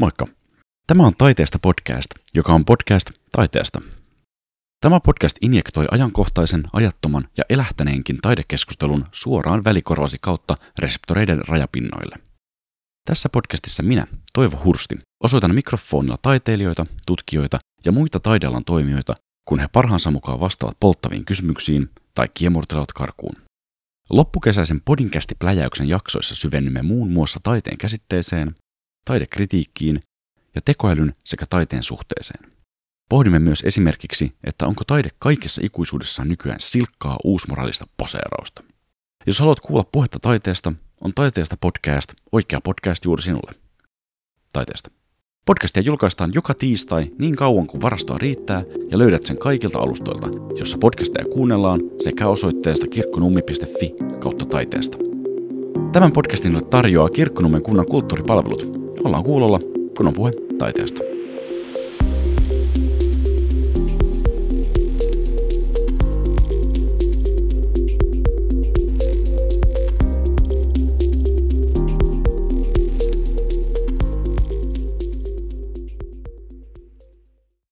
Moikka! Tämä on Taiteesta podcast, joka on podcast taiteesta. Tämä podcast injektoi ajankohtaisen, ajattoman ja elähtäneenkin taidekeskustelun suoraan välikorvasi kautta reseptoreiden rajapinnoille. Tässä podcastissa minä, Toivo Hursti, osoitan mikrofonilla taiteilijoita, tutkijoita ja muita taidealan toimijoita, kun he parhaansa mukaan vastaavat polttaviin kysymyksiin tai kiemurtelevat karkuun. Loppukesäisen podinkästi pläjäyksen jaksoissa syvennymme muun muassa taiteen käsitteeseen, taidekritiikkiin ja tekoälyn sekä taiteen suhteeseen. Pohdimme myös esimerkiksi, että onko taide kaikessa ikuisuudessaan nykyään silkkaa uusmoraalista poseerausta. Jos haluat kuulla puhetta taiteesta, on Taiteesta podcast oikea podcast juuri sinulle. Taiteesta. Podcastia julkaistaan joka tiistai niin kauan kuin varastoa riittää ja löydät sen kaikilta alustoilta, jossa podcasteja kuunnellaan sekä osoitteesta kirkkonummi.fi kautta taiteesta. Tämän podcastin tarjoaa Kirkkonummen kunnan kulttuuripalvelut. Ollaan kuulolla, kun on puhe taiteesta.